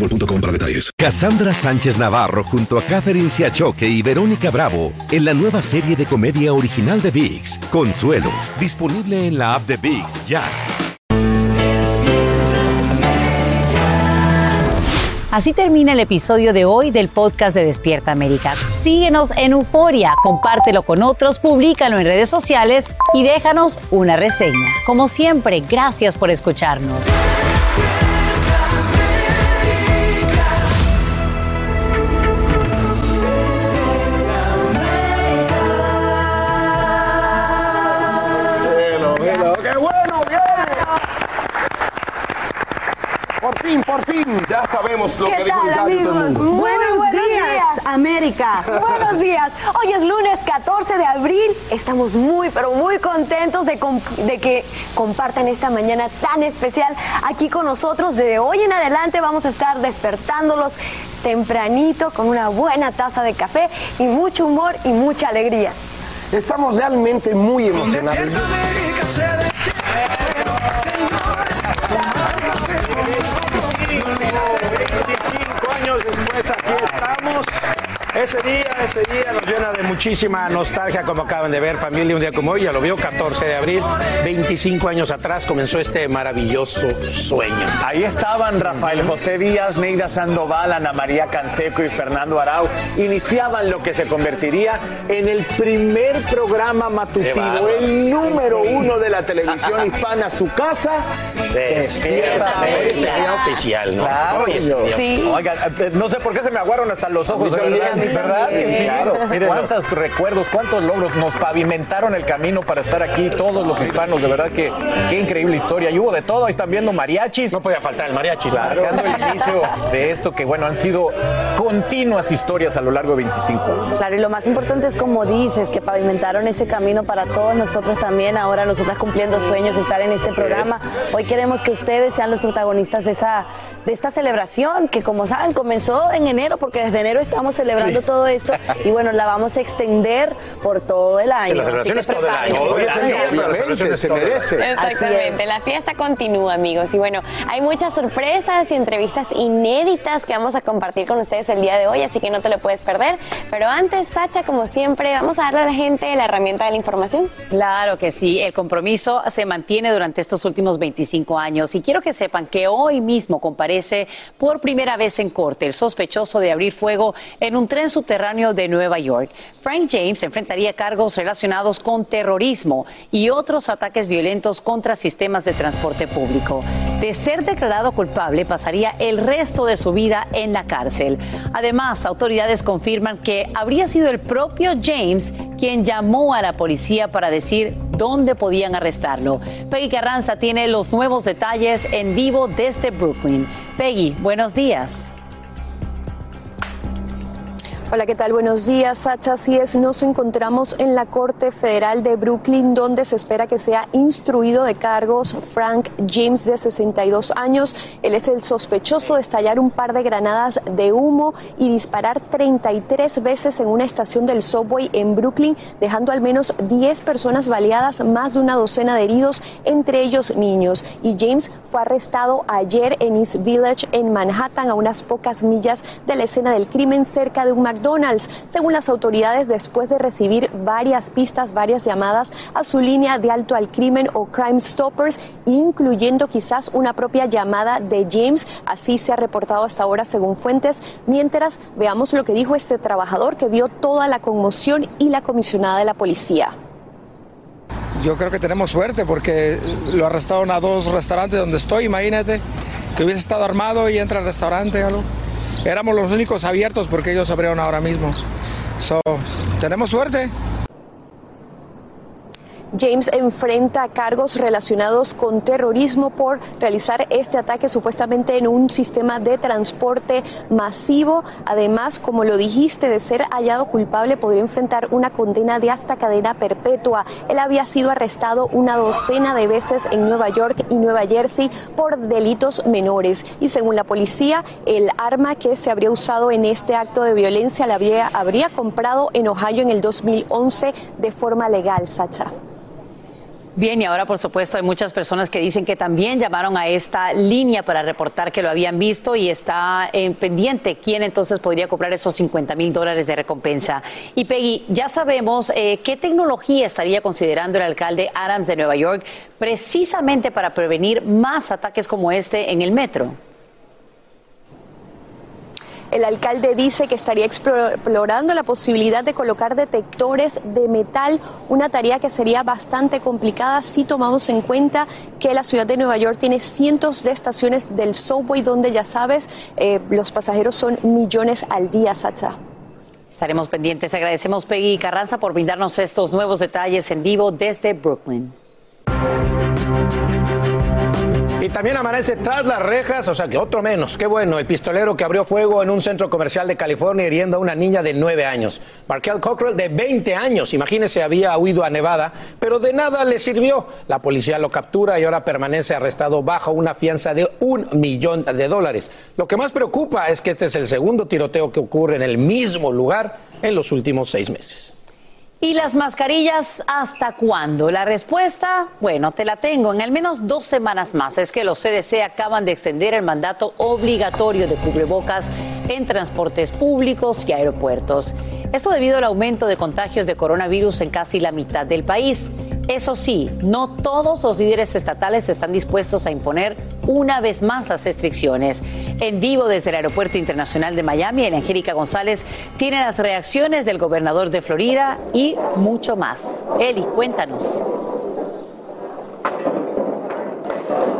boostmobile.com. Cassandra Sánchez Navarro junto a Catherine Siachoque y Verónica Bravo en la nueva serie de comedia original de VIX, Consuelo, disponible en la app de VIX ya. Así termina el episodio de hoy del podcast de Despierta América. Síguenos en Euforia, compártelo con otros, públicalo en redes sociales y déjanos una reseña. Como siempre, gracias por escucharnos. Sabemos lo ¿Qué que dijo tal, el gallo del amigos? mundo. Muy buenos días, América. Buenos días. Hoy es lunes 14 de abril. Estamos muy, pero muy contentos de, de que compartan esta mañana tan especial aquí con nosotros. De hoy en adelante vamos a estar despertándolos tempranito con una buena taza de café y mucho humor y mucha alegría. Estamos realmente muy emocionados. Años después aquí estamos. Ese día, ese día nos llena de muchísima nostalgia, como acaban de ver, familia, un día como hoy, ya lo vio, 14 de abril, 25 años atrás comenzó este maravilloso sueño. Ahí estaban Rafael José Díaz, Neida Sandoval, Ana María Canseco y Fernando Arau. Iniciaban lo que se convertiría en el primer programa matutino, el número uno de la televisión hispana, su casa. Despierta América. oficial, ¿no? Claro, día. Sí. Oigan, eh, no sé por qué se me aguaron hasta los ojos, de verdad, ¿verdad que sí? Claro. Cuántos recuerdos, cuántos logros nos pavimentaron el camino para estar aquí todos los hispanos, de verdad que qué increíble historia. Y hubo de todo, ahí están viendo mariachis. No podía faltar el mariachi. Marcando el inicio de esto que, bueno, han sido continuas historias a lo largo de 25 años. Claro, y lo más importante es como dices, que pavimentaron ese camino para todos nosotros también, ahora nosotras cumpliendo sueños, estar en este programa. Hoy queremos que ustedes sean los protagonistas de esa de esta celebración, que como saben, comenzó en enero, porque desde enero estamos celebrando Todo esto, y bueno, la vamos a extender por todo el año. Sí, la Así celebración que es todo el año. Obviamente, se merece. Exactamente, la fiesta continúa amigos y bueno, hay muchas sorpresas y entrevistas inéditas que vamos a compartir con ustedes el día de hoy, así que no te lo puedes perder. Pero antes, Sacha, como siempre, vamos a darle a la gente la herramienta de la información. Claro que sí, el compromiso se mantiene durante estos últimos 25 años y quiero que sepan que hoy mismo comparece por primera vez en corte el sospechoso de abrir fuego en un tren subterráneo de Nueva York. Frank James enfrentaría cargos relacionados con terrorismo y otros ataques violentos contra sistemas de transporte público. De ser declarado culpable, pasaría el resto de su vida en la cárcel. Además, autoridades confirman que habría sido el propio James quien llamó a la policía para decir dónde podían arrestarlo. Peggy Carranza tiene los nuevos detalles en vivo desde Brooklyn. Peggy, buenos días. Hola, ¿qué tal? Buenos días, Sacha. Así es, nos encontramos en la Corte Federal de Brooklyn, donde se espera que sea instruido de cargos Frank James, de 62 años. Él es el sospechoso de estallar un par de granadas de humo y disparar 33 veces en una estación del subway en Brooklyn, dejando al menos 10 personas baleadas, más de una docena de heridos, entre ellos niños. Y James fue arrestado ayer en East Village, en Manhattan, a unas pocas millas de la escena del crimen, cerca de un McDonald's McDonald's. Según las autoridades, después de recibir varias pistas, varias llamadas a su línea de alto al crimen o Crime Stoppers, incluyendo quizás una propia llamada de James, así se ha reportado hasta ahora según fuentes, mientras veamos lo que dijo este trabajador que vio toda la conmoción y la comisionada de la policía. Yo creo que tenemos suerte porque lo arrestaron a dos restaurantes donde estoy, imagínate que hubiese estado armado y entra al restaurante algo. Éramos los únicos abiertos porque ellos abrieron ahora mismo. So, tenemos suerte. James enfrenta cargos relacionados con terrorismo por realizar este ataque supuestamente en un sistema de transporte masivo. Además, como lo dijiste, de ser hallado culpable podría enfrentar una condena de hasta cadena perpetua. Él había sido arrestado una docena de veces en Nueva York y Nueva Jersey por delitos menores. Y según la policía, el arma que se habría usado en este acto de violencia la habría, habría comprado en Ohio en el 2011 de forma legal, Sacha. Bien, y ahora por supuesto hay muchas personas que dicen que también llamaron a esta línea para reportar que lo habían visto y está en pendiente quién entonces podría cobrar esos 50 mil dólares de recompensa. Y Peggy, ya sabemos eh, qué tecnología estaría considerando el alcalde Adams de Nueva York precisamente para prevenir más ataques como este en el metro. El alcalde dice que estaría explorando la posibilidad de colocar detectores de metal, una tarea que sería bastante complicada si tomamos en cuenta que la ciudad de Nueva York tiene cientos de estaciones del subway donde ya sabes, eh, los pasajeros son millones al día, Sacha. Estaremos pendientes. Agradecemos Peggy Carranza por brindarnos estos nuevos detalles en vivo desde Brooklyn. Y también amanece tras las rejas, o sea que otro menos. Qué bueno, el pistolero que abrió fuego en un centro comercial de California hiriendo a una niña de 9 años. Markel Cockrell de 20 años, imagínese, había huido a Nevada, pero de nada le sirvió. La policía lo captura y ahora permanece arrestado bajo una fianza de un millón de dólares. Lo que más preocupa es que este es el segundo tiroteo que ocurre en el mismo lugar en los últimos seis meses. ¿Y las mascarillas hasta cuándo? La respuesta, bueno, te la tengo en al menos dos semanas más. Es que los CDC acaban de extender el mandato obligatorio de cubrebocas en transportes públicos y aeropuertos. Esto debido al aumento de contagios de coronavirus en casi la mitad del país. Eso sí, no todos los líderes estatales están dispuestos a imponer una vez más las restricciones. En vivo desde el Aeropuerto Internacional de Miami, el Angélica González tiene las reacciones del gobernador de Florida y mucho más. Eli, cuéntanos.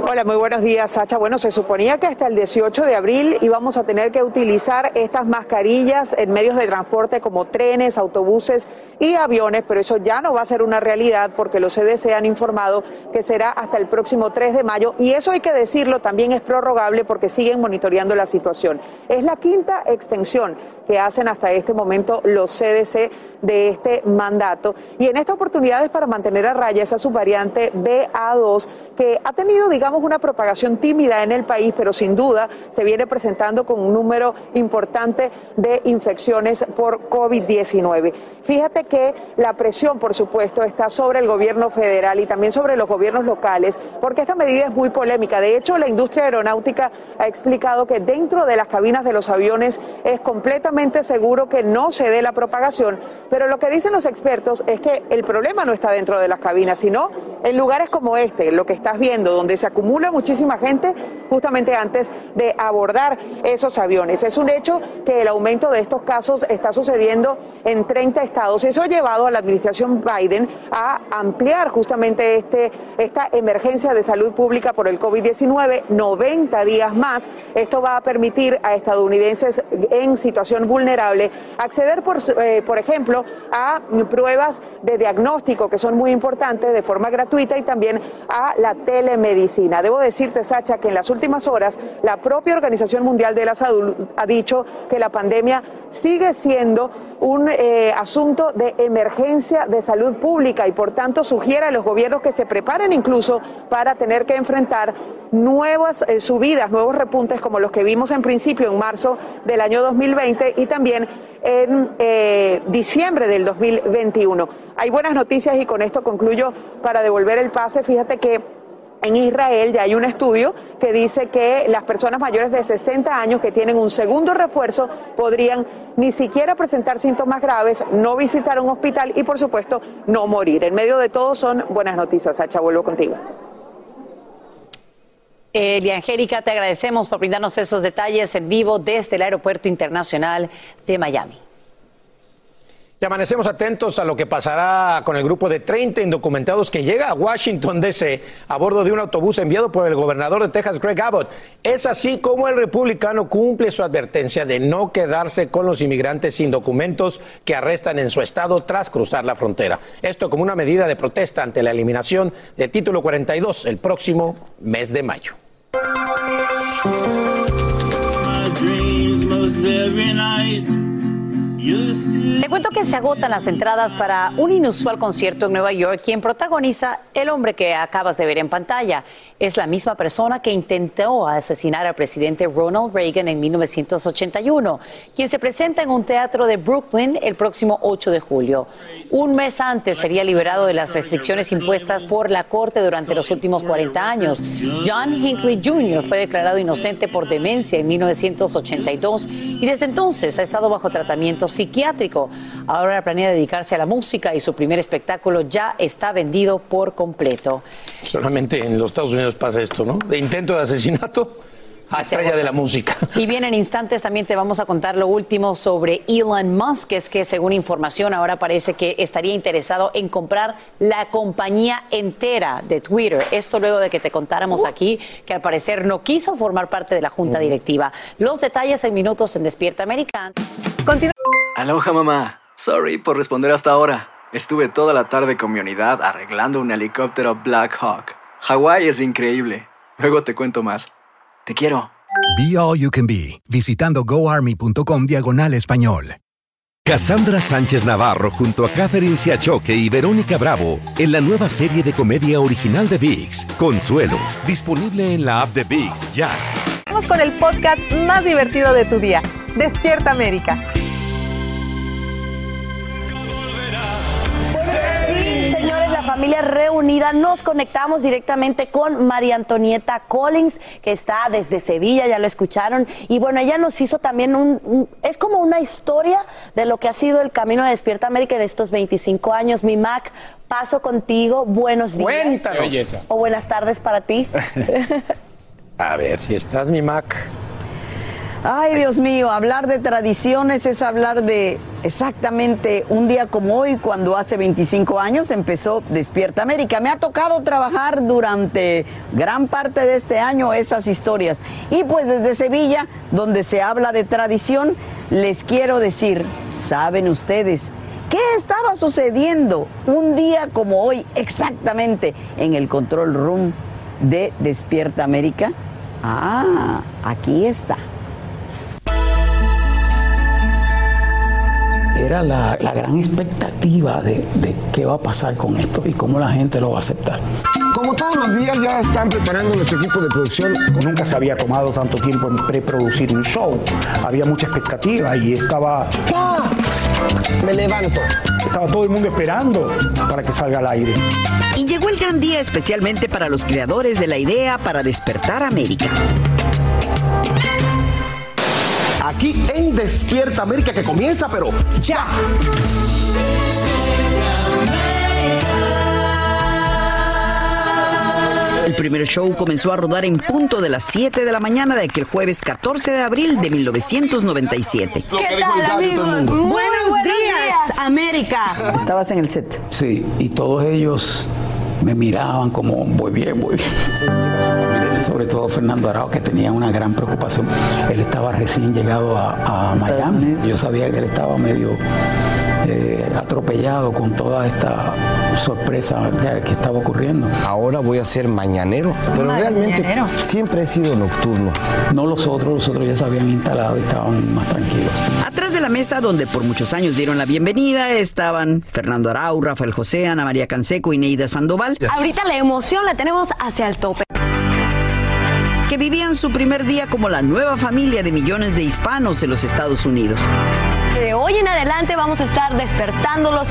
Hola, muy buenos días, Sacha. Bueno, se suponía que hasta el 18 de abril íbamos a tener que utilizar estas mascarillas en medios de transporte como trenes, autobuses y aviones, pero eso ya no va a ser una realidad porque los CDC han informado que será hasta el próximo 3 de mayo y eso hay que decirlo, también es prorrogable porque siguen monitoreando la situación. Es la quinta extensión que hacen hasta este momento los CDC de este mandato y en esta oportunidad es para mantener a raya esa subvariante BA2 que ha tenido, digamos, una propagación tímida en el país, pero sin duda se viene presentando con un número importante de infecciones por COVID-19. Fíjate que la presión, por supuesto, está sobre el gobierno federal y también sobre los gobiernos locales, porque esta medida es muy polémica. De hecho, la industria aeronáutica ha explicado que dentro de las cabinas de los aviones es completamente seguro que no se dé la propagación, pero lo que dicen los expertos es que el problema no está dentro de las cabinas, sino en lugares como este, lo que estás viendo, donde se acumula muchísima gente justamente antes de abordar esos aviones. Es un hecho que el aumento de estos casos está sucediendo en 30 estados. Eso ha llevado a la administración Biden a ampliar justamente este, esta emergencia de salud pública por el COVID-19 90 días más. Esto va a permitir a estadounidenses en situación vulnerable acceder, por, eh, por ejemplo, a pruebas de diagnóstico que son muy importantes de forma gratuita y también a la telemedicina. Debo decirte, Sacha, que en las últimas horas la propia Organización Mundial de la Salud ha dicho que la pandemia sigue siendo un eh, asunto de emergencia de salud pública y por tanto sugiere a los gobiernos que se preparen incluso para tener que enfrentar nuevas eh, subidas, nuevos repuntes como los que vimos en principio en marzo del año 2020 y también en eh, diciembre del 2021. Hay buenas noticias y con esto concluyo para devolver el pase. Fíjate que En Israel ya hay un estudio que dice que las personas mayores de 60 años que tienen un segundo refuerzo podrían ni siquiera presentar síntomas graves, no visitar un hospital y por supuesto no morir. En medio de todo son buenas noticias. Sacha, vuelvo contigo. Elia Angélica, te agradecemos por brindarnos esos detalles en vivo desde el Aeropuerto Internacional de Miami. Y amanecemos atentos a lo que pasará con el grupo de 30 indocumentados que llega a Washington DC a bordo de un autobús enviado por el gobernador de Texas, Greg Abbott. Es así como el republicano cumple su advertencia de no quedarse con los inmigrantes sin documentos que arrestan en su estado tras cruzar la frontera. Esto como una medida de protesta ante la eliminación del título 42 el próximo mes de mayo. Te cuento que se agotan las entradas para un inusual concierto en Nueva York. Quien protagoniza el hombre que acabas de ver en pantalla es la misma persona que intentó asesinar al presidente Ronald Reagan en 1981, quien se presenta en un teatro de Brooklyn el próximo 8 de julio. Un mes antes sería liberado de las restricciones impuestas por la Corte durante los últimos 40 años. John Hinckley Jr. fue declarado inocente por demencia en 1982 y desde entonces ha estado bajo tratamiento psiquiátrico. Ahora planea dedicarse a la música y su primer espectáculo ya está vendido por completo. Solamente en los Estados Unidos pasa esto, ¿no? De intento de asesinato a estrella de la música. Y bien, en instantes también te vamos a contar lo último sobre Elon Musk, que es que según información ahora parece que estaría interesado en comprar la compañía entera de Twitter. Esto luego de que te contáramos aquí que al parecer no quiso formar parte de la junta directiva. Los detalles en minutos en Despierta Americana. Aloha mamá. Sorry por responder hasta ahora. Estuve toda la tarde con mi unidad arreglando un helicóptero Black Hawk. Hawái es increíble. Luego te cuento más. Te quiero. Be All You Can Be, visitando goarmy.com diagonal español. Cassandra Sánchez Navarro junto a Catherine Siachoque y Verónica Bravo en la nueva serie de comedia original de VIX, Consuelo, disponible en la app de VIX ya. Vamos con el podcast más divertido de tu día, Despierta América. Familia reunida. Nos conectamos directamente con María Antonieta Collins, que está desde Sevilla, ya lo escucharon. Y bueno, ella nos hizo también un, un- es como una historia de lo que ha sido el camino de Despierta América en estos 25 años. Mi Mac, paso contigo. Buenos días. Cuéntanos. Belleza. O buenas tardes para ti. A ver, si estás mi Mac. Ay, Dios mío, hablar de tradiciones es hablar de exactamente un día como hoy, cuando hace 25 años empezó Despierta América. Me ha tocado trabajar durante gran parte de este año esas historias. Y pues desde Sevilla, donde se habla de tradición, les quiero decir, ¿saben ustedes? ¿Qué estaba sucediendo un día como hoy exactamente en el control room de Despierta América? Ah, aquí está. Era la, la gran expectativa de, de qué va a pasar con esto y cómo la gente lo va a aceptar. Como todos los días ya están preparando nuestro equipo de producción. Nunca se había tomado tanto tiempo en preproducir un show. Había mucha expectativa y estaba. Me levanto. Estaba todo el mundo esperando para que salga al aire. Y llegó el gran día especialmente para los creadores de la idea para despertar América. Aquí en Despierta América que comienza, pero ya. El primer show comenzó a rodar en punto de las 7 de la mañana de aquel jueves 14 de abril de 1997. ¿Qué tal, amigos? Buenos, días, América. Estabas en el set. Sí, y todos ellos me miraban como voy bien, voy bien. Sobre todo Fernando Arao, que tenía una gran preocupación. Él estaba recién llegado a, a Miami. Yo sabía que él estaba medio eh, atropellado con toda esta sorpresa que, que estaba ocurriendo. Ahora voy a ser mañanero, pero realmente siempre he sido nocturno. No los otros, los otros ya se habían instalado y estaban más tranquilos. Atrás de la mesa donde por muchos años dieron la bienvenida estaban Fernando Arau, Rafael José, Ana María Canseco y Neida Sandoval. Ahorita la emoción la tenemos hacia el tope. Que vivían su primer día como la nueva familia de millones de hispanos en los Estados Unidos. De hoy en adelante vamos a estar despertándolos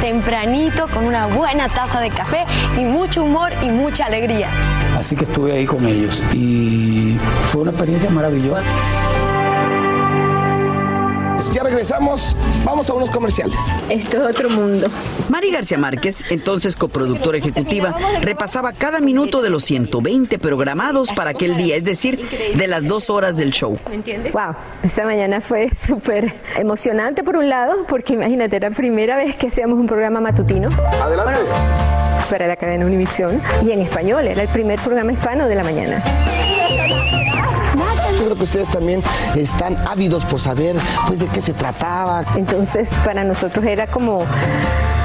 tempranito con una buena taza de café y mucho humor y mucha alegría. Así que estuve ahí con ellos y fue una experiencia maravillosa. Ya regresamos, vamos a unos comerciales. Esto es otro mundo. Mari García Márquez, entonces coproductora ejecutiva, repasaba cada minuto de los 120 programados para aquel día, es decir, de las dos horas del show. ¿Me entiendes? Wow, esta mañana fue súper emocionante por un lado, porque imagínate, era la primera vez que hacíamos un programa matutino. Adelante. para la cadena Univisión y en español, era el primer programa hispano de la mañana. Creo que ustedes también están ávidos por saber pues de qué se trataba. Entonces, para nosotros era como,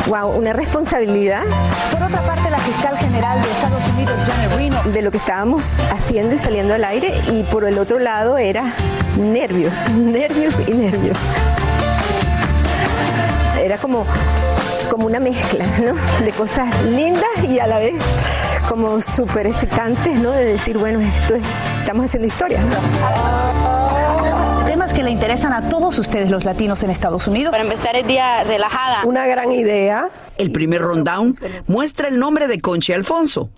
wow, una responsabilidad. Por otra parte, la fiscal general de Estados Unidos, Janet Reno, de lo que estábamos haciendo y saliendo al aire y por el otro lado era nervios, nervios y nervios. Era como, como una mezcla, ¿no? De cosas lindas y a la vez como súper excitantes, ¿no? De decir, bueno, esto es, estamos haciendo historia. Que le interesan a todos ustedes los latinos en Estados Unidos. Para empezar el día relajada. Una gran idea. El primer rundown muestra el nombre de Conchi Alfonso,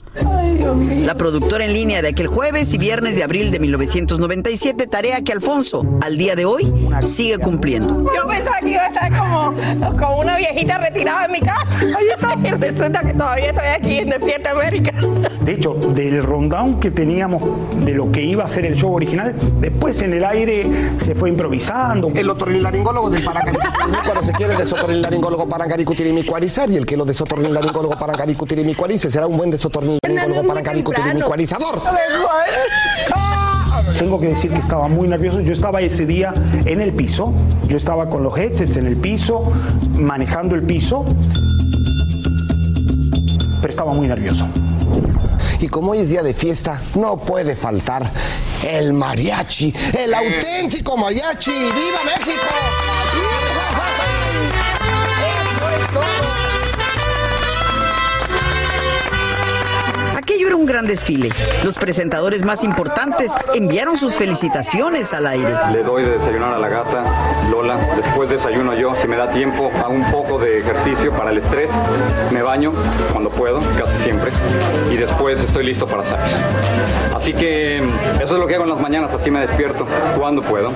la productora en línea de aquel jueves y viernes de abril de 1997, tarea que Alfonso, al día de hoy, sigue cumpliendo. Yo pensaba que iba a estar como, como una viejita retirada en mi casa. Y resulta que todavía estoy aquí en Despierta América. De hecho, del rundown que teníamos de lo que iba a ser el show original, después en el aire se fue improvisando. El otorrinolaringólogo del Parangaricutirimícuaro se quiere desotorrinolaringólogo Parangaricutirimícuarizar y el que lo desotorrinolaringólogo Parangaricutirimícuarice será un buen desotorrinolaringólogo Parangaricutirimícuarizador. Tengo que decir que estaba muy nervioso. Yo estaba ese día en el piso. Yo estaba con los headsets en el piso, manejando el piso. Pero estaba muy nervioso. Y como hoy es día de fiesta, no puede faltar el mariachi, el auténtico mariachi. ¡Viva México! ¡Eso es todo! Aquello era un gran desfile. Los presentadores más importantes enviaron sus felicitaciones al aire. Le doy de desayunar a la gata, Lola. Después desayuno yo, si me da tiempo, hago un poco de ejercicio para el estrés. Me baño cuando puedo, casi siempre. Y después estoy listo para salir. Así que eso es lo que hago en las mañanas, así me despierto cuando puedo.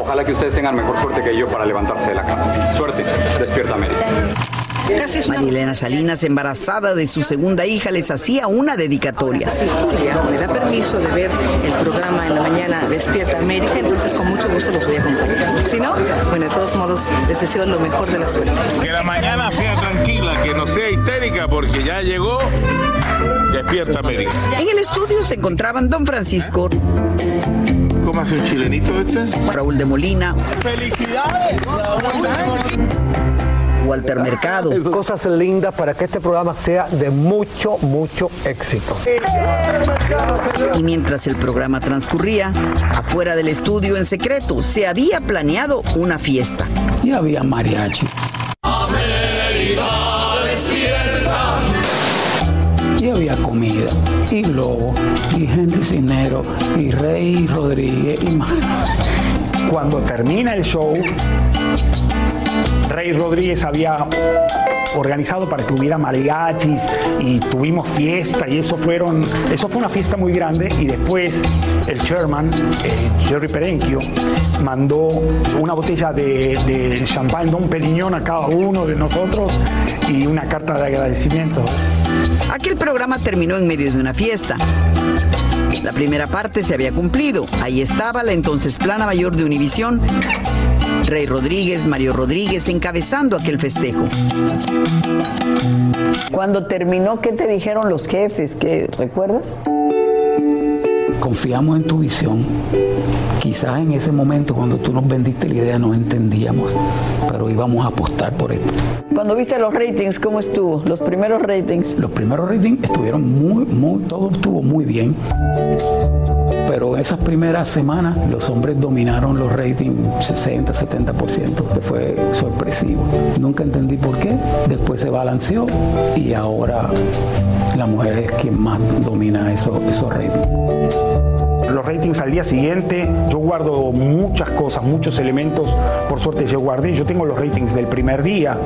Ojalá que ustedes tengan mejor suerte que yo para levantarse de la cama. Suerte, despierta América. Marilena Salinas, embarazada de su segunda hija, les hacía una dedicatoria. Si Julia me da permiso de ver el programa en la mañana Despierta América, entonces con mucho gusto los voy a acompañar. Si no, bueno, de todos modos, les deseo lo mejor de la suerte. Que la mañana sea tranquila, que no sea histérica, porque ya llegó Despierta América. En el estudio se encontraban Don Francisco, ¿Cómo hace un chilenito este? Raúl de Molina, ¡Felicidades! Walter Mercado. Cosas lindas para que este programa sea de mucho, mucho éxito. Y mientras el programa transcurría, afuera del estudio en secreto se había planeado una fiesta. Y había mariachi. Había comida, y Globo, y Henry Cinero, y Rey Rodríguez, y más. Cuando termina el show, Rey Rodríguez había organizado para que hubiera mariachis y tuvimos fiesta y eso fueron eso fue una fiesta muy grande y después el chairman eh, Jerry Perenchio mandó una botella de, de champán Don Periñón a cada uno de nosotros y una carta de agradecimiento. Aquel programa terminó en medio de una fiesta. La primera parte se había cumplido. Ahí estaba la entonces plana mayor de Univisión, Rey Rodríguez, Mario Rodríguez, encabezando aquel festejo. Cuando terminó, ¿qué te dijeron los jefes? ¿Qué, ¿Recuerdas? Confiamos en tu visión. Quizás en ese momento, cuando tú nos vendiste la idea, no entendíamos, pero íbamos a apostar por esto. Cuando viste los ratings, ¿cómo estuvo? Los primeros ratings. Los primeros ratings estuvieron muy, muy, todo estuvo muy bien. Pero esas primeras semanas los hombres dominaron los ratings 60, 70%, que fue sorpresivo. Nunca entendí por qué. Después se balanceó y ahora la mujer es quien más domina esos, esos ratings. Los ratings al día siguiente. Yo guardo muchas cosas, muchos elementos. Por suerte yo guardé. Yo tengo los ratings del primer día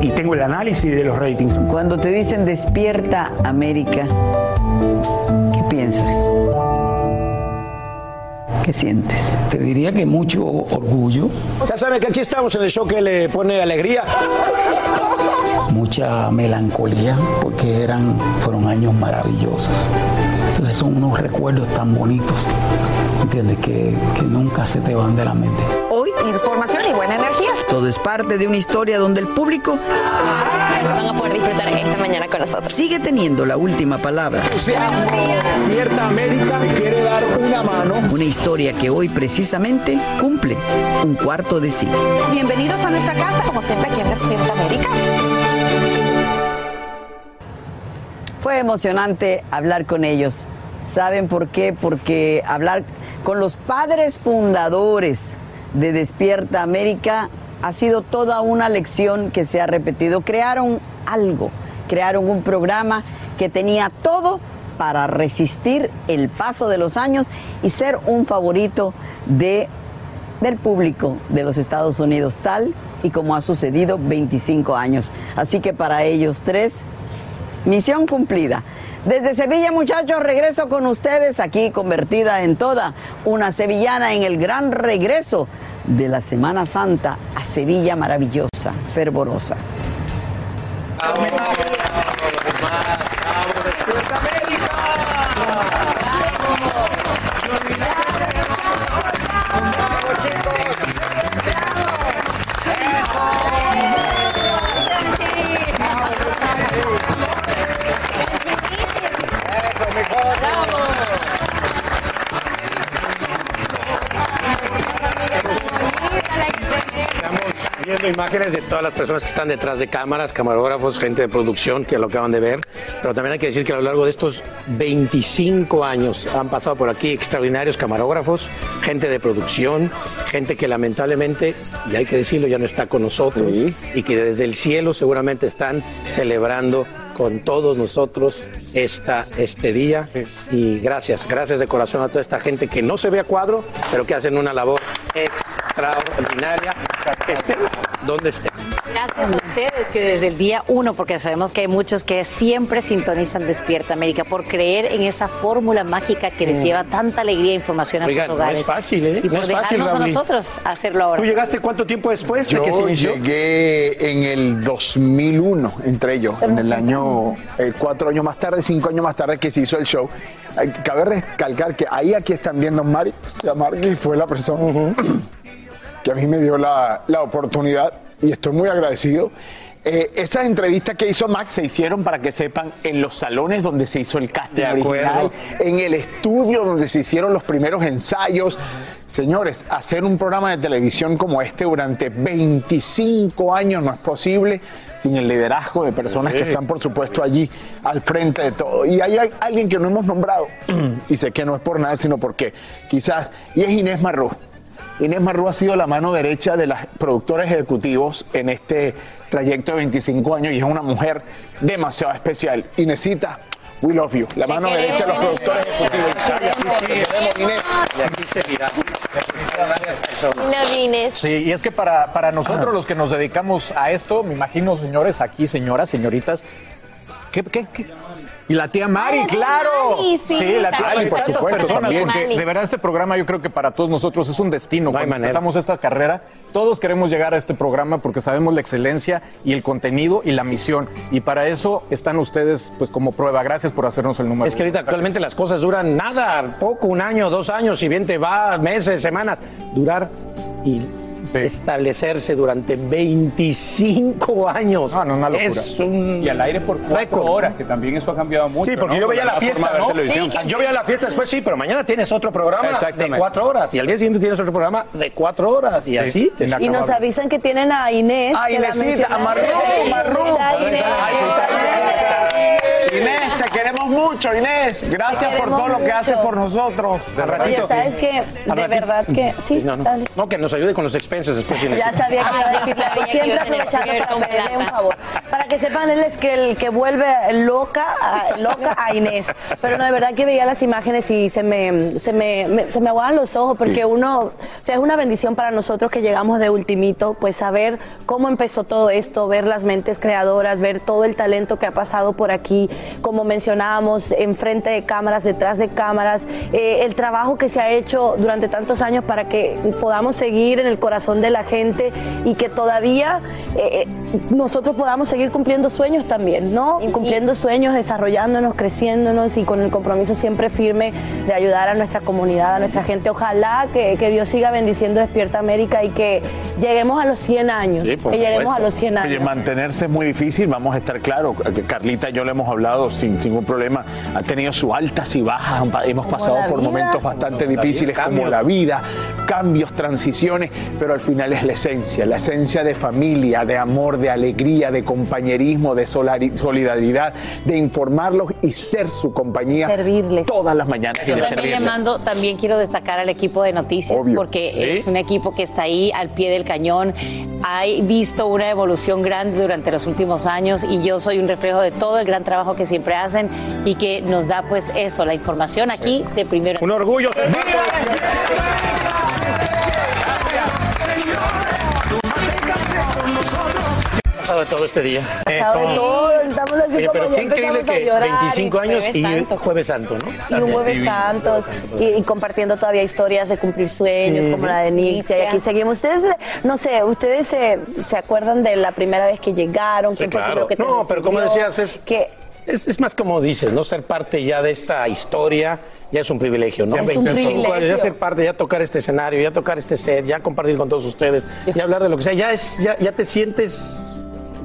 y tengo el análisis de los ratings. Cuando te dicen despierta América, ¿qué piensas? ¿Qué sientes? Te diría que mucho orgullo, Ya saben que aquí estamos en el show que le pone alegría. mucha melancolía, porque eran, fueron años maravillosos. Entonces son unos recuerdos tan bonitos, ¿entiendes? Que, que nunca se te van de la mente. Hoy, información y buena energía. Todo es parte de una historia donde el público Van a poder disfrutar esta mañana con nosotros. sigue teniendo la última palabra. Despierta América quiere dar una mano. Una historia que hoy precisamente cumple un cuarto de siglo. Bienvenidos a nuestra casa, como siempre aquí en Despierta América. Fue emocionante hablar con ellos. ¿Saben por qué? Porque hablar con los padres fundadores de Despierta América ha sido toda una lección que se ha repetido. Crearon algo, crearon un programa que tenía todo para resistir el paso de los años y ser un favorito de, del público de los Estados Unidos, tal y como ha sucedido 25 años. Así que para ellos tres, Misión cumplida. Desde Sevilla, muchachos, regreso con ustedes aquí convertida en toda una sevillana en el gran regreso de la Semana Santa a Sevilla maravillosa, fervorosa. Viendo imágenes de todas las personas que están detrás de cámaras, camarógrafos, gente de producción que lo acaban de ver. Pero también hay que decir que a lo largo de estos 25 años han pasado por aquí extraordinarios camarógrafos, gente de producción, gente que lamentablemente, y hay que decirlo, ya no está con nosotros y que desde el cielo seguramente están celebrando con todos nosotros esta, este día. Y gracias, gracias de corazón a toda esta gente que no se ve a cuadro, pero que hacen una labor extraordinaria. Que estén donde estén. Gracias a ustedes que desde el día uno, porque sabemos que hay muchos que siempre sintonizan Despierta América por creer en esa fórmula mágica que les Mm. lleva tanta alegría e información a Oigan, sus no hogares. es fácil, ¿eh? Y No por es fácil, dejarnos a nosotros hacerlo ahora. ¿Tú llegaste cuánto tiempo después de Yo que se inició? llegué en el 2001, entre ellos, en el año, eh, cuatro años más tarde, cinco años más tarde que se hizo el show. Eh, Cabe recalcar que ahí aquí están viendo Mari, ya Mari fue la persona que a mí me dio la, la oportunidad y estoy muy agradecido. Eh, esas entrevistas que hizo Max se hicieron, para que sepan, en los salones donde se hizo el casting original, en el estudio donde se hicieron los primeros ensayos. Señores, hacer un programa de televisión como este durante 25 años no es posible sin el liderazgo de personas que están, por supuesto, allí al frente de todo. Y hay al- alguien que no hemos nombrado, y sé que no es por nada, sino porque quizás, y es Inés Marrú. Inés Marrú ha sido la mano derecha de los productores ejecutivos en este trayecto de 25 años y es una mujer demasiado especial. Inesita, we love you. La mano derecha de los productores ejecutivos. Y aquí seguirá. varias personas. Inés. Sí, y es que para, para nosotros los que nos dedicamos a esto, me imagino, señores, aquí, señoras, señoritas, ¿qué, qué, qué? Y la tía Mari, claro. Mari, sí, la tía. Mari, Por tantas supuesto, personas, también. porque de verdad este programa yo creo que para todos nosotros es un destino. Cuando manera. empezamos esta carrera, todos queremos llegar a este programa porque sabemos la excelencia y el contenido y la misión. Y para eso están ustedes, pues, como prueba. Gracias por hacernos el número. Es que ahorita actualmente las cosas duran nada, poco, un año, dos años, si bien te va, meses, semanas. Durar y establecerse durante 25 años. Ah, no, una locura. Es un Y al aire por cuatro récord. horas, que también eso ha cambiado mucho. Sí, porque ¿no? yo veía la fiesta, ¿no? Yo veía la fiesta después, sí, pero mañana tienes otro programa de cuatro horas y al día siguiente tienes otro programa de cuatro horas y así. te Y nos avisan que tienen a Inés. Inesita, a Marrú, mencionaron. Inés. Te queremos mucho, Inés. Gracias por todo lo que haces por nosotros. Oye, ratito. ¿sabes qué? Al De ratito. verdad que... Sí, No, no. dale. No, que nos ayude con los expenses después. Inés. Ya sabía que iba a sabía que Siempre aprovechando que para con pedirle un favor. Para que sepan, él es que el que vuelve loca, a, loca a Inés. Pero no, de verdad que veía las imágenes y se me, se me, me- se me aguaban los ojos porque uno, o sea, es una bendición para nosotros que llegamos de ultimito, pues saber cómo empezó todo esto, ver las mentes creadoras, ver todo el talento que ha pasado por aquí, como mencionábamos, enfrente de cámaras, detrás de cámaras, eh, el trabajo que se ha hecho durante tantos años para que podamos seguir en el corazón de la gente y que todavía eh, nosotros podamos seguir cumpliendo sueños también, ¿no? Cumpliendo sueños, desarrollándonos, creciéndonos y con el compromiso siempre firme de ayudar a nuestra comunidad, a nuestra gente. Ojalá que, que Dios siga bendiciendo Despierta América y que lleguemos a los 100 años. Sí, por que lleguemos a los 100 Oye, años. mantenerse es muy difícil, vamos a estar claros. Carlita y yo le hemos hablado sin ningún problema. Ha tenido sus altas y bajas, hemos Como pasado por vida. momentos bastante Como la difíciles vida. como la vida, cambios, transiciones, pero al final es la esencia, la esencia de familia, de amor, de alegría, de compañerismo, de solidaridad, de informarlos y ser su compañía Servirles. todas las mañanas. y Yo también le mando, también quiero destacar al equipo de noticias Obvio. porque Sí. es un equipo que está ahí al pie del cañón. Ha visto una evolución grande durante los últimos años y yo soy un reflejo de todo el gran trabajo que siempre hacen y que nos da pues eso, la información aquí de primero. Un orgullo. pasado de todo este día? Pasado de todo, estamos así Oye, como pero ya qué increíble que llorar. 25 años Jueves y Santo. Jueves Santo, ¿no? Y un jueves Divino. santos y, y compartiendo todavía historias de cumplir sueños como la de Nicia y aquí seguimos. Ustedes, no sé, ustedes se, se acuerdan de la primera vez que llegaron, Sí, claro. que No, pero como decías, es, es, es más como dices, ¿no? Ser parte ya de esta historia ya es un privilegio, ¿no? Un 25 privilegio. años, ya ser parte, ya tocar este escenario, ya tocar este set, ya compartir con todos ustedes, ya hablar de lo que sea, ya, es, ya, ya te sientes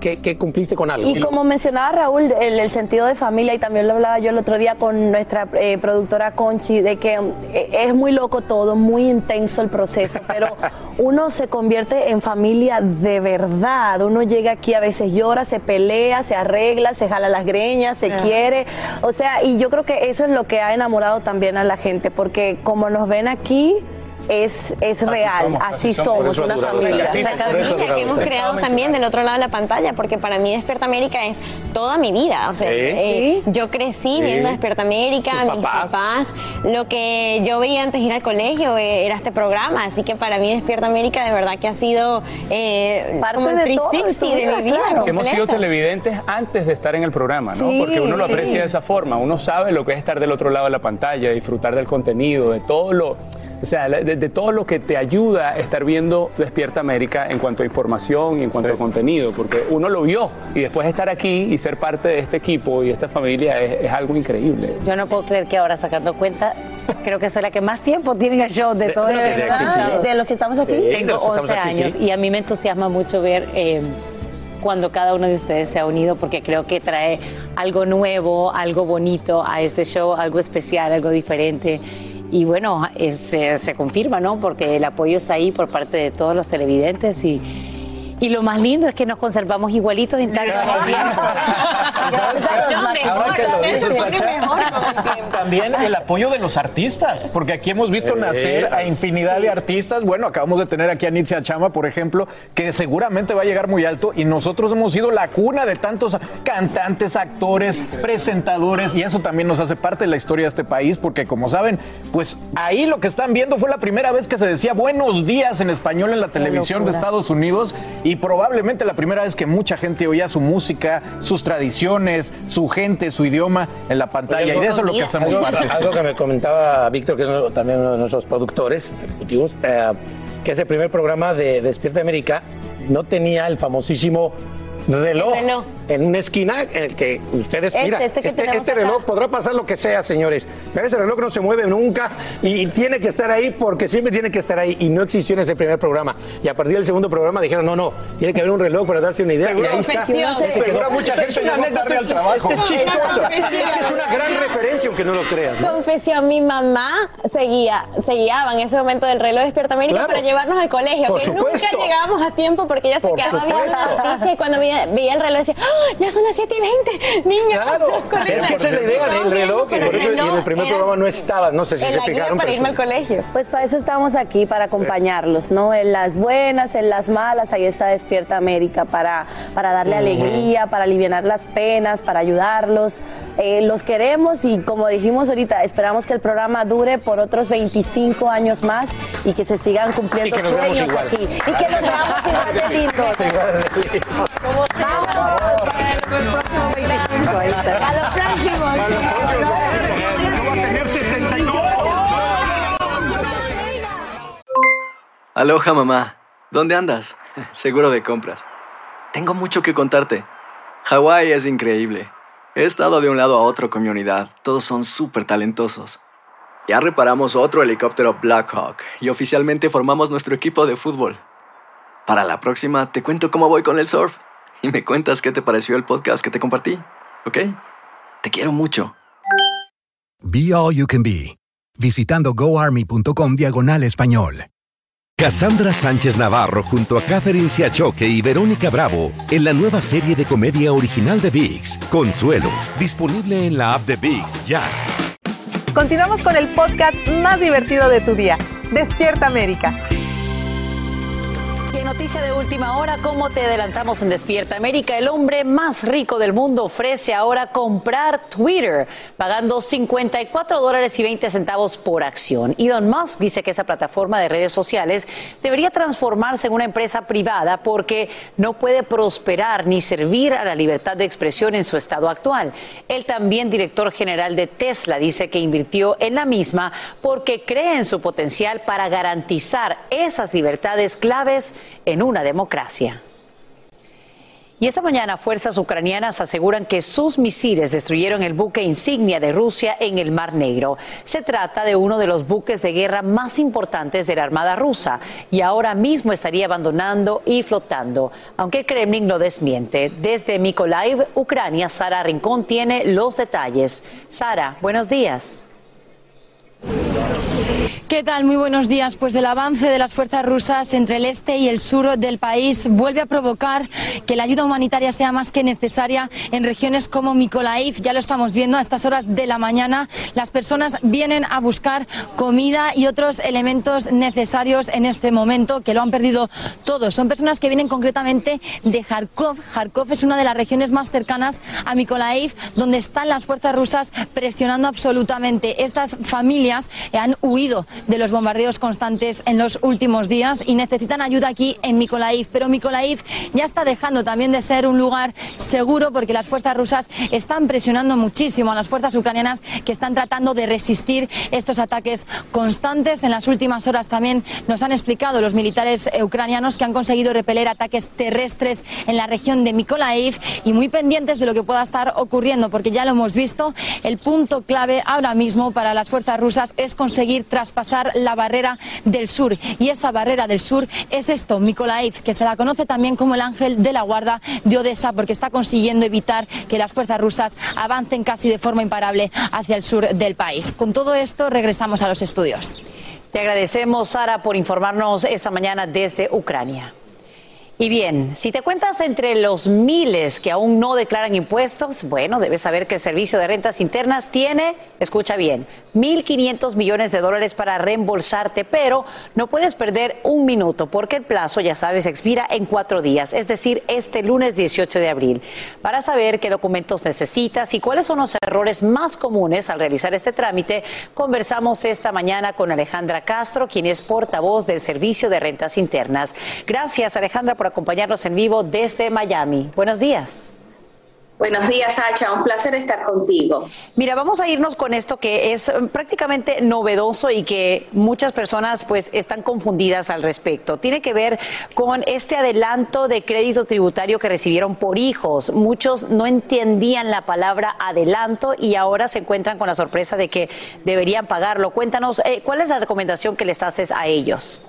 que, que cumpliste con algo. Y como mencionaba Raúl, el, el sentido de familia, y también lo hablaba yo el otro día con nuestra eh, productora Conchi, de que eh, es muy loco todo, muy intenso el proceso, pero uno se convierte en familia de verdad. Uno llega aquí, a veces llora, se pelea, se arregla, se jala las greñas, se quiere. O sea, y yo creo que eso es lo que ha enamorado también a la gente, porque como nos ven aquí, es, es real, así somos. Una durado familia. La familia que hemos creado también del otro lado de la pantalla, porque para mí Despierta América es toda mi vida. O sea, eh, yo crecí viendo Despierta América, mis papás. papás. Lo que yo veía antes de ir al colegio eh, era este programa. Así que para mí Despierta América de verdad que ha sido eh, como el de todo, de 360 tu de, mi vida. claro. Que hemos sido televidentes antes de estar en el programa, ¿no? Sí, Porque uno lo sí. aprecia de esa forma, uno sabe lo que es estar del otro lado de la pantalla, disfrutar del contenido, de todo lo, o sea, de, de todo lo que te ayuda a estar viendo Despierta América en cuanto a información y en cuanto a contenido, porque uno lo vio y después estar aquí y ser parte de este equipo y esta familia es, es algo increíble. Yo no puedo creer que ahora sacando cuenta, creo que soy la que más tiempo tiene el show de todo de- esto. de sí. Ah, los que estamos aquí. Sí, Tengo los que estamos 11 aquí, años sí. y a mí me entusiasma mucho ver eh, cuando cada uno de ustedes se ha unido porque creo que trae algo nuevo, algo bonito a este show, algo especial, algo diferente. Y bueno, es- se, se confirma, ¿no? Porque el apoyo está ahí por parte de todos los televidentes y, y lo más lindo es que nos conservamos igualitos intactos en el tiempo. Ahora que lo dices, Sacha, también el apoyo de los artistas, porque aquí hemos visto Eh, nacer a infinidad de artistas. Bueno, acabamos de tener aquí a Nitzia Chama, por ejemplo, que seguramente va a llegar muy alto y nosotros hemos sido la cuna de tantos cantantes, actores, presentadores y eso también nos hace parte de la historia de este país, porque como saben, pues ahí lo que están viendo fue la primera vez que se decía buenos días en español en la televisión de. Estados Unidos y probablemente la primera vez que mucha gente oía su música, sus tradiciones, su gente, su idioma en la pantalla. y de eso es lo que hacemos algo, parte. algo que me comentaba Víctor, que es uno- también uno de nuestros productores ejecutivos, eh, que ese primer programa de Despierta América no tenía el famosísimo reloj, El reloj. En una esquina en el que ustedes, Este, mira, este este, este reloj podrá pasar lo que sea, señores, pero ese reloj no se mueve nunca y, y tiene que estar ahí porque siempre tiene que estar ahí y no existió en ese primer programa. Y a partir del segundo programa dijeron, no, no, tiene que haber un reloj para darse una idea. Seguro- y ahí está. Seguro mucha gente es una llegó tarde al trabajo. es chistoso. Es una gran referencia, aunque no lo creas. ¿no? Confesión, mi mamá seguía, se guiaba en ese momento del reloj Despierta América Claro. para llevarnos al colegio, Por que supuesto. nunca llegábamos a tiempo porque ella se Por quedaba viendo la noticia y cuando veía, veía el reloj decía, ¡Ah! ya son las 7 y 20, niña. Claro, es que esa es la idea del reloj, y por eso en el primer programa no estaba, no sé si se fijaron. para irme al colegio. Pues para eso estamos aquí, para acompañarlos, ¿no? En las buenas, en las malas, ahí está Despierta América, para, para darle alegría, para aliviar las penas, para ayudarlos. Eh, los queremos y como dijimos ahorita, esperamos que el programa dure por otros 25 años más y que se sigan cumpliendo Y que nos veamos sueños igual. aquí. Y que nos veamos igual de lindos. Aloha mamá, ¿dónde andas? Seguro de compras. Tengo mucho que contarte. Hawái es increíble. He estado de un lado a otro con mi unidad. Todos son súper talentosos. Ya reparamos otro helicóptero Blackhawk y oficialmente formamos nuestro equipo de fútbol. Para la próxima te cuento cómo voy con el surf y me cuentas qué te pareció el podcast que te compartí, ¿ok? Te quiero mucho. Be All You Can Be, visitando goarmy.com diagonal español. Cassandra Sánchez Navarro junto a Catherine Siachoque y Verónica Bravo en la nueva serie de comedia original de VIX, Consuelo, disponible en la app de VIX ya. Continuamos con el podcast más divertido de tu día. Despierta América. Noticia de última hora, como te adelantamos en Despierta América, el hombre más rico del mundo ofrece ahora comprar Twitter, pagando 54 dólares y 20 centavos por acción. Elon Musk dice que esa plataforma de redes sociales debería transformarse en una empresa privada porque no puede prosperar ni servir a la libertad de expresión en su estado actual. Él también, director general de Tesla, dice que invirtió en la misma porque cree en su potencial para garantizar esas libertades claves en una democracia. Y esta mañana fuerzas ucranianas aseguran que sus misiles destruyeron el buque insignia de Rusia en el Mar Negro. Se trata de uno de los buques de guerra más importantes de la Armada rusa y ahora mismo estaría abandonando y flotando, aunque el Kremlin lo desmiente. Desde Mykolaiv, Ucrania, Sara Rincón tiene los detalles. Sara, buenos días. ¿Qué tal? Muy buenos días. Pues el avance de las fuerzas rusas entre el este y el sur del país vuelve a provocar que la ayuda humanitaria sea más que necesaria en regiones como Mykolaiv. Ya lo estamos viendo a estas horas de la mañana. Las personas vienen a buscar comida y otros elementos necesarios en este momento que lo han perdido todo. Son personas que vienen concretamente de Kharkov. Kharkov es una de las regiones más cercanas a Mykolaiv donde están las fuerzas rusas presionando absolutamente. Estas familias han huido de los bombardeos constantes en los últimos días y necesitan ayuda aquí en Mykolaiv. Pero Mykolaiv ya está dejando también de ser un lugar seguro porque las fuerzas rusas están presionando muchísimo a las fuerzas ucranianas que están tratando de resistir estos ataques constantes. En las últimas horas también nos han explicado los militares ucranianos que han conseguido repeler ataques terrestres en la región de Mykolaiv y muy pendientes de lo que pueda estar ocurriendo porque ya lo hemos visto. El punto clave ahora mismo para las fuerzas rusas es conseguir traspasar la barrera del sur. Y esa barrera del sur es esto, Mykolaiv, que se la conoce también como el ángel de la guarda de Odessa, porque está consiguiendo evitar que las fuerzas rusas avancen casi de forma imparable hacia el sur del país. Con todo esto, regresamos a los estudios. Te agradecemos, Sara, por informarnos esta mañana desde Ucrania. Y bien, si te cuentas entre los miles que aún no declaran impuestos, bueno, debes saber que el Servicio de Rentas Internas tiene, escucha bien, 1.500 millones de dólares para reembolsarte, pero no puedes perder un minuto porque el plazo, ya sabes, expira en cuatro días, es decir, este lunes 18 de abril. Para saber qué documentos necesitas y cuáles son los errores más comunes al realizar este trámite, conversamos esta mañana con Alejandra Castro, quien es portavoz del Servicio de Rentas Internas. Gracias, Alejandra, por acompañarnos en vivo desde Miami. Buenos días. Buenos días, Sacha. Un placer estar contigo. Mira, vamos a irnos con esto que es eh, prácticamente novedoso y que muchas personas pues están confundidas al respecto. Tiene que ver con este adelanto de crédito tributario que recibieron por hijos. Muchos no entendían la palabra adelanto y ahora se encuentran con la sorpresa de que deberían pagarlo. Cuéntanos, eh, ¿cuál es la recomendación que les haces a ellos?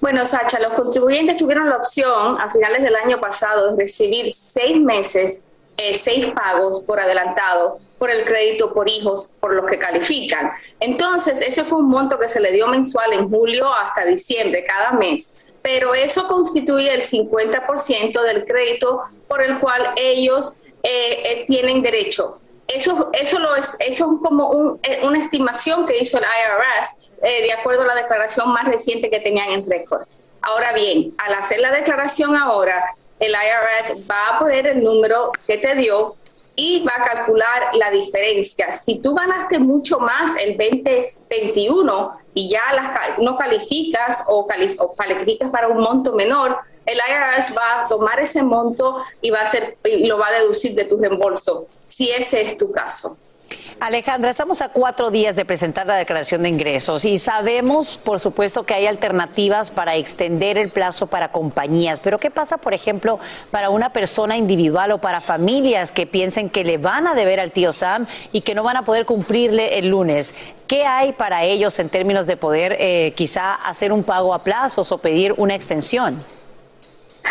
Bueno, Sacha, los contribuyentes tuvieron la opción a finales del año pasado de recibir seis meses, eh, seis pagos por adelantado por el crédito por hijos, por los que califican. Entonces, ese fue un monto que se le dio mensual en julio hasta diciembre, cada mes. pero eso constituye el 50% del crédito por el cual ellos eh, eh, tienen derecho. Eso, eso, lo es, eso es como eh, una estimación que hizo el IRS de acuerdo a la declaración más reciente que tenían en récord. Ahora bien, al hacer la declaración ahora, el IRS va a poner el número que te dio y va a calcular la diferencia. Si tú ganaste mucho más el 2021 y ya no calificas o, calificas para un monto menor, el IRS va a tomar ese monto y va a hacer y lo va a deducir de tu reembolso, si ese es tu caso. Alejandra, estamos a cuatro días de presentar la declaración de ingresos y sabemos, por supuesto, que hay alternativas para extender el plazo para compañías. Pero ¿qué pasa, por ejemplo, para una persona individual o para familias que piensen que le van a deber al tío Sam y que no van a poder cumplirle el lunes? ¿Qué hay para ellos en términos de poder eh, quizá hacer un pago a plazos o pedir una extensión?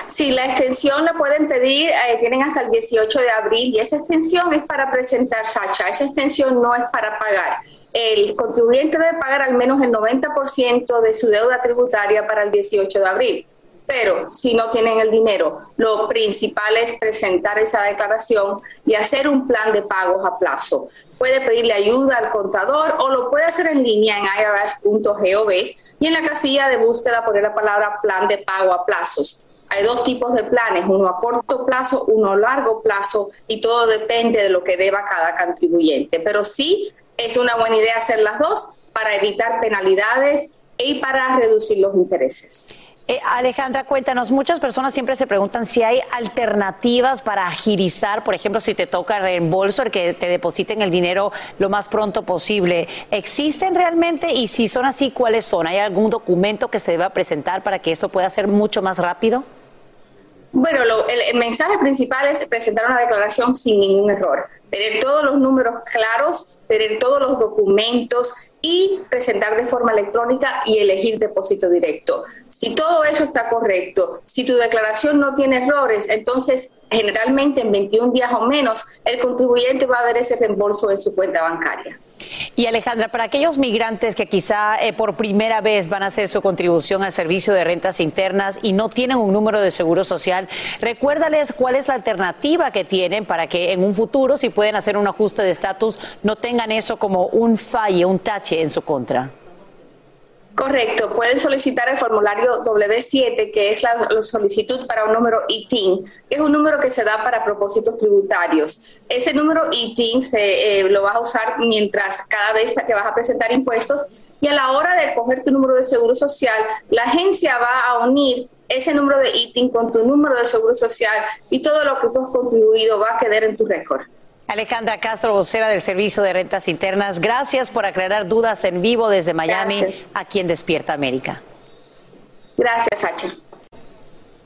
Sí, la extensión la pueden pedir, eh, tienen hasta el 18 de abril y esa extensión es para presentar Sacha, esa extensión no es para pagar. El contribuyente debe pagar al menos el 90% de su deuda tributaria para el 18 de abril. Pero si no tienen el dinero, lo principal es presentar esa declaración y hacer un plan de pagos a plazo. Puede pedirle ayuda al contador o lo puede hacer en línea en irs.gov y en la casilla de búsqueda poner la palabra plan de pago a plazos. Hay dos tipos de planes, uno a corto plazo, uno a largo plazo, y todo depende de lo que deba cada contribuyente. Pero sí es una buena idea hacer las dos para evitar penalidades y para reducir los intereses. Eh, Alejandra, cuéntanos, muchas personas siempre se preguntan si hay alternativas para agilizar, por ejemplo, si te toca reembolso, el que te depositen el dinero lo más pronto posible. ¿Existen realmente? Y si son así, ¿cuáles son? ¿Hay algún documento que se deba presentar para que esto pueda ser mucho más rápido? Bueno, el, mensaje principal es presentar una declaración sin ningún error, tener todos los números claros, tener todos los documentos y presentar de forma electrónica y elegir depósito directo. Si todo eso está correcto, si tu declaración no tiene errores, entonces generalmente en 21 días o menos el contribuyente va a ver ese reembolso en su cuenta bancaria. Y Alejandra, para aquellos migrantes que quizá eh, por primera vez van a hacer su contribución al servicio de rentas internas y no tienen un número de seguro social, recuérdales cuál es la alternativa que tienen para que en un futuro, si pueden hacer un ajuste de estatus, no tengan eso como un falle, un tache en su contra. Correcto, pueden solicitar el formulario W7, que es la, solicitud para un número ITIN, que es un número que se da para propósitos tributarios. Ese número ITIN se, eh, lo vas a usar mientras cada vez que vas a presentar impuestos y a la hora de coger tu número de seguro social, la agencia va a unir ese número de ITIN con tu número de seguro social y todo lo que tú has contribuido va a quedar en tu récord. Alejandra Castro, vocera del Servicio de Rentas Internas, gracias por aclarar dudas en vivo desde Miami, aquí en Despierta América. Gracias, Hacha.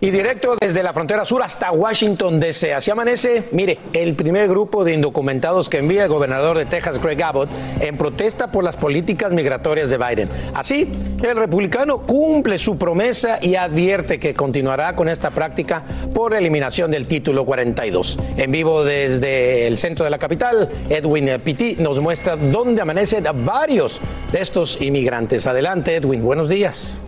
Y directo desde la frontera sur hasta Washington, D.C. Así amanece, mire, el primer grupo de indocumentados que envía el gobernador de Texas, Greg Abbott, en protesta por las políticas migratorias de Biden. Así, el republicano cumple su promesa y advierte que continuará con esta práctica por eliminación del título 42. En vivo desde el centro de la capital, Edwin Pitti nos muestra dónde amanecen varios de estos inmigrantes. Adelante, Edwin, buenos días.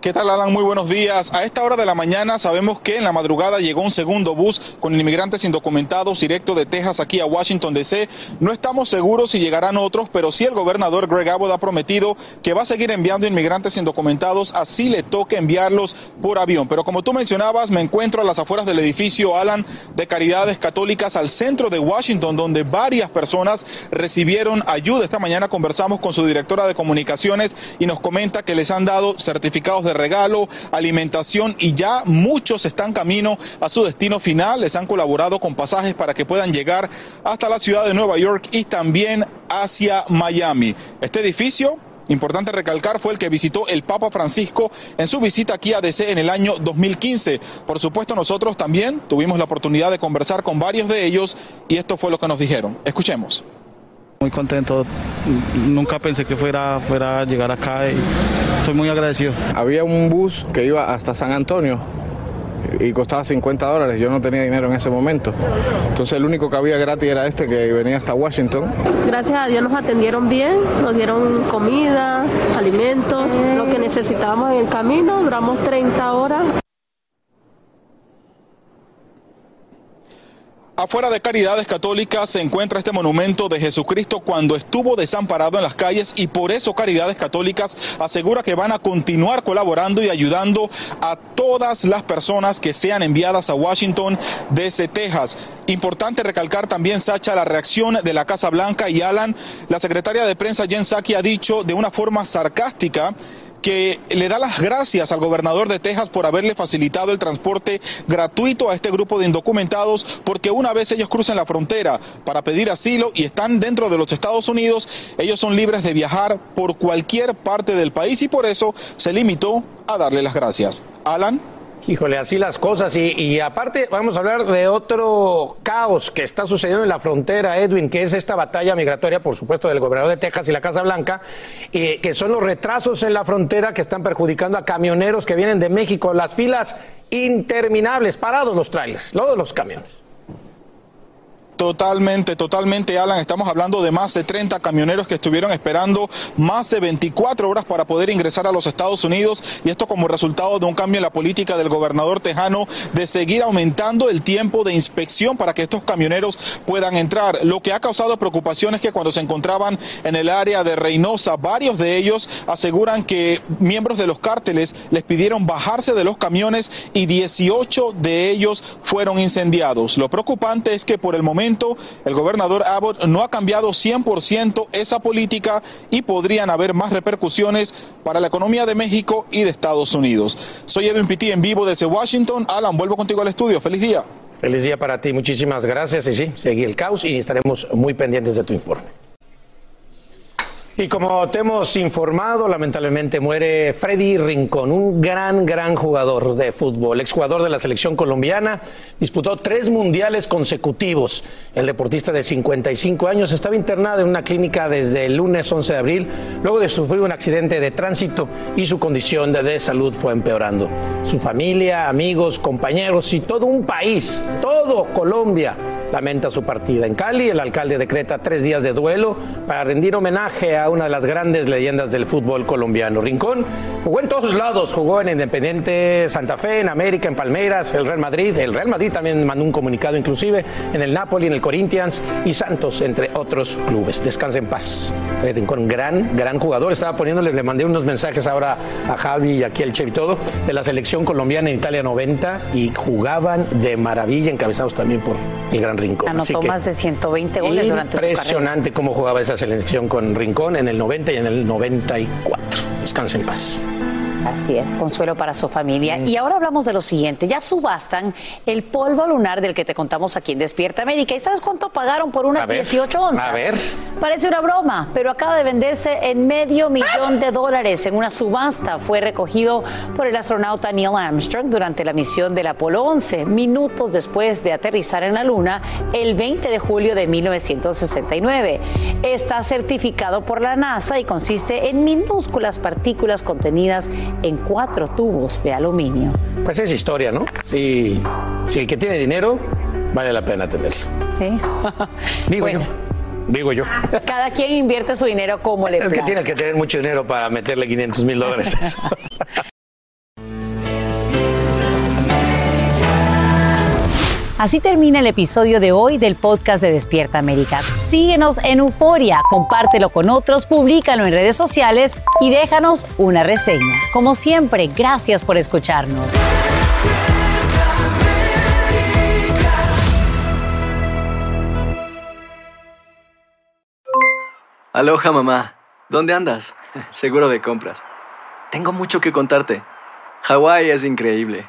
¿Qué tal, Alan? Muy buenos días. A esta hora de la mañana sabemos que en la madrugada llegó un segundo bus con inmigrantes indocumentados directo de Texas aquí a Washington, D.C. No estamos seguros si llegarán otros, pero sí el gobernador Greg Abbott ha prometido que va a seguir enviando inmigrantes indocumentados, así le toque enviarlos por avión. Pero como tú mencionabas, me encuentro a las afueras del edificio Alan de Caridades Católicas al centro de Washington, donde varias personas recibieron ayuda. Esta mañana conversamos con su directora de comunicaciones y nos comenta que les han dado certificados de regalo, alimentación y ya muchos están camino a su destino final. Les han colaborado con pasajes para que puedan llegar hasta la ciudad de Nueva York y también hacia Miami. Este edificio Importante recalcar fue el que visitó el Papa Francisco en su visita aquí a DC en el año 2015. Por supuesto, nosotros también tuvimos la oportunidad de conversar con varios de ellos y esto fue lo que nos dijeron. Escuchemos. Muy contento, nunca pensé que fuera, fuera a llegar acá y estoy muy agradecido. Había un bus que iba hasta San Antonio y costaba 50 dólares. Yo no tenía dinero en ese momento. Entonces el único que había gratis era este que venía hasta Washington. Gracias a Dios nos atendieron bien, nos dieron comida, alimentos, lo que necesitábamos en el camino. Duramos 30 horas. Afuera de Caridades Católicas se encuentra este monumento de Jesucristo cuando estuvo desamparado en las calles y por eso Caridades Católicas asegura que van a continuar colaborando y ayudando a todas las personas que sean enviadas a Washington desde Texas. Importante recalcar también, Sacha, la reacción de la Casa Blanca y Alan. La secretaria de prensa Jen Psaki ha dicho de una forma sarcástica que le da las gracias al gobernador de Texas por haberle facilitado el transporte gratuito a este grupo de indocumentados, porque una vez ellos crucen la frontera para pedir asilo y están dentro de los Estados Unidos, ellos son libres de viajar por cualquier parte del país y por eso se limitó a darle las gracias. Alan. Híjole, así las cosas. Y, aparte, vamos a hablar de otro caos que está sucediendo en la frontera, Edwin, que es esta batalla migratoria, por supuesto, del gobernador de Texas y la Casa Blanca, eh, que son los retrasos en la frontera que están perjudicando a camioneros que vienen de México. Las filas interminables, parados los trailers, todos los camiones. Totalmente, totalmente, Alan. Estamos hablando de más de 30 camioneros que estuvieron esperando más de 24 horas para poder ingresar a los Estados Unidos y esto como resultado de un cambio en la política del gobernador tejano de seguir aumentando el tiempo de inspección para que estos camioneros puedan entrar. Lo que ha causado preocupación es que cuando se encontraban en el área de Reynosa, varios de ellos aseguran que miembros de los cárteles les pidieron bajarse de los camiones y 18 de ellos fueron incendiados. Lo preocupante es que por el momento el gobernador Abbott no ha cambiado 100% esa política y podrían haber más repercusiones para la economía de México y de Estados Unidos. Soy Edwin Pitti en vivo desde Washington. Alan, vuelvo contigo al estudio. Feliz día. Feliz día para ti, muchísimas gracias. Y sí, seguí el caos y estaremos muy pendientes de tu informe. Y como te hemos informado, lamentablemente muere Freddy Rincón, un gran, gran jugador de fútbol, exjugador de la selección colombiana, disputó tres mundiales consecutivos. El deportista de 55 años estaba internado en una clínica desde el lunes 11 de abril, luego de sufrir un accidente de tránsito y su condición de salud fue empeorando. Su familia, amigos, compañeros y todo un país, todo Colombia, lamenta su partida. En Cali, el alcalde decreta tres días de duelo para rendir homenaje a una de las grandes leyendas del fútbol colombiano. Rincón jugó en todos lados, jugó en Independiente Santa Fe, en América, en Palmeiras, el Real Madrid. El Real Madrid también mandó un comunicado inclusive en el Napoli, en el Corinthians y Santos, entre otros clubes. Descanse en paz. Rincón, gran, gran jugador. Estaba poniéndoles, le mandé unos mensajes ahora a Javi y aquí al Chef y todo, de la selección colombiana en Italia 90 y jugaban de maravilla, encabezados también por el gran Rincón. Anotó más de 120 goles durante su carrera. Impresionante cómo jugaba esa selección con Rincón en el 90 y en el 94. Descanse en paz. Así es, consuelo para su familia. Y ahora hablamos de lo siguiente, ya subastan el polvo lunar del que te contamos aquí en Despierta América. ¿Y sabes cuánto pagaron por unas 18 onzas? A ver. Parece una broma, pero acaba de venderse en medio millón de dólares en una subasta. Fue recogido por el astronauta Neil Armstrong durante la misión del Apolo 11, minutos después de aterrizar en la Luna el 20 de julio de 1969. Está certificado por la NASA y consiste en minúsculas partículas contenidas en cuatro tubos de aluminio. Pues es historia, ¿no? Si, si el que tiene dinero, vale la pena tenerlo. Sí. Digo yo. Digo yo. Cada quien invierte su dinero como le Es que tienes que tener mucho dinero para meterle 500 mil dólares. Así termina el episodio de hoy del podcast de Despierta América. Síguenos en Euforia, compártelo con otros, públicalo en redes sociales y déjanos una reseña. Como siempre, gracias por escucharnos. Aloha mamá, ¿dónde andas? Seguro de compras. Tengo mucho que contarte. Hawái es increíble.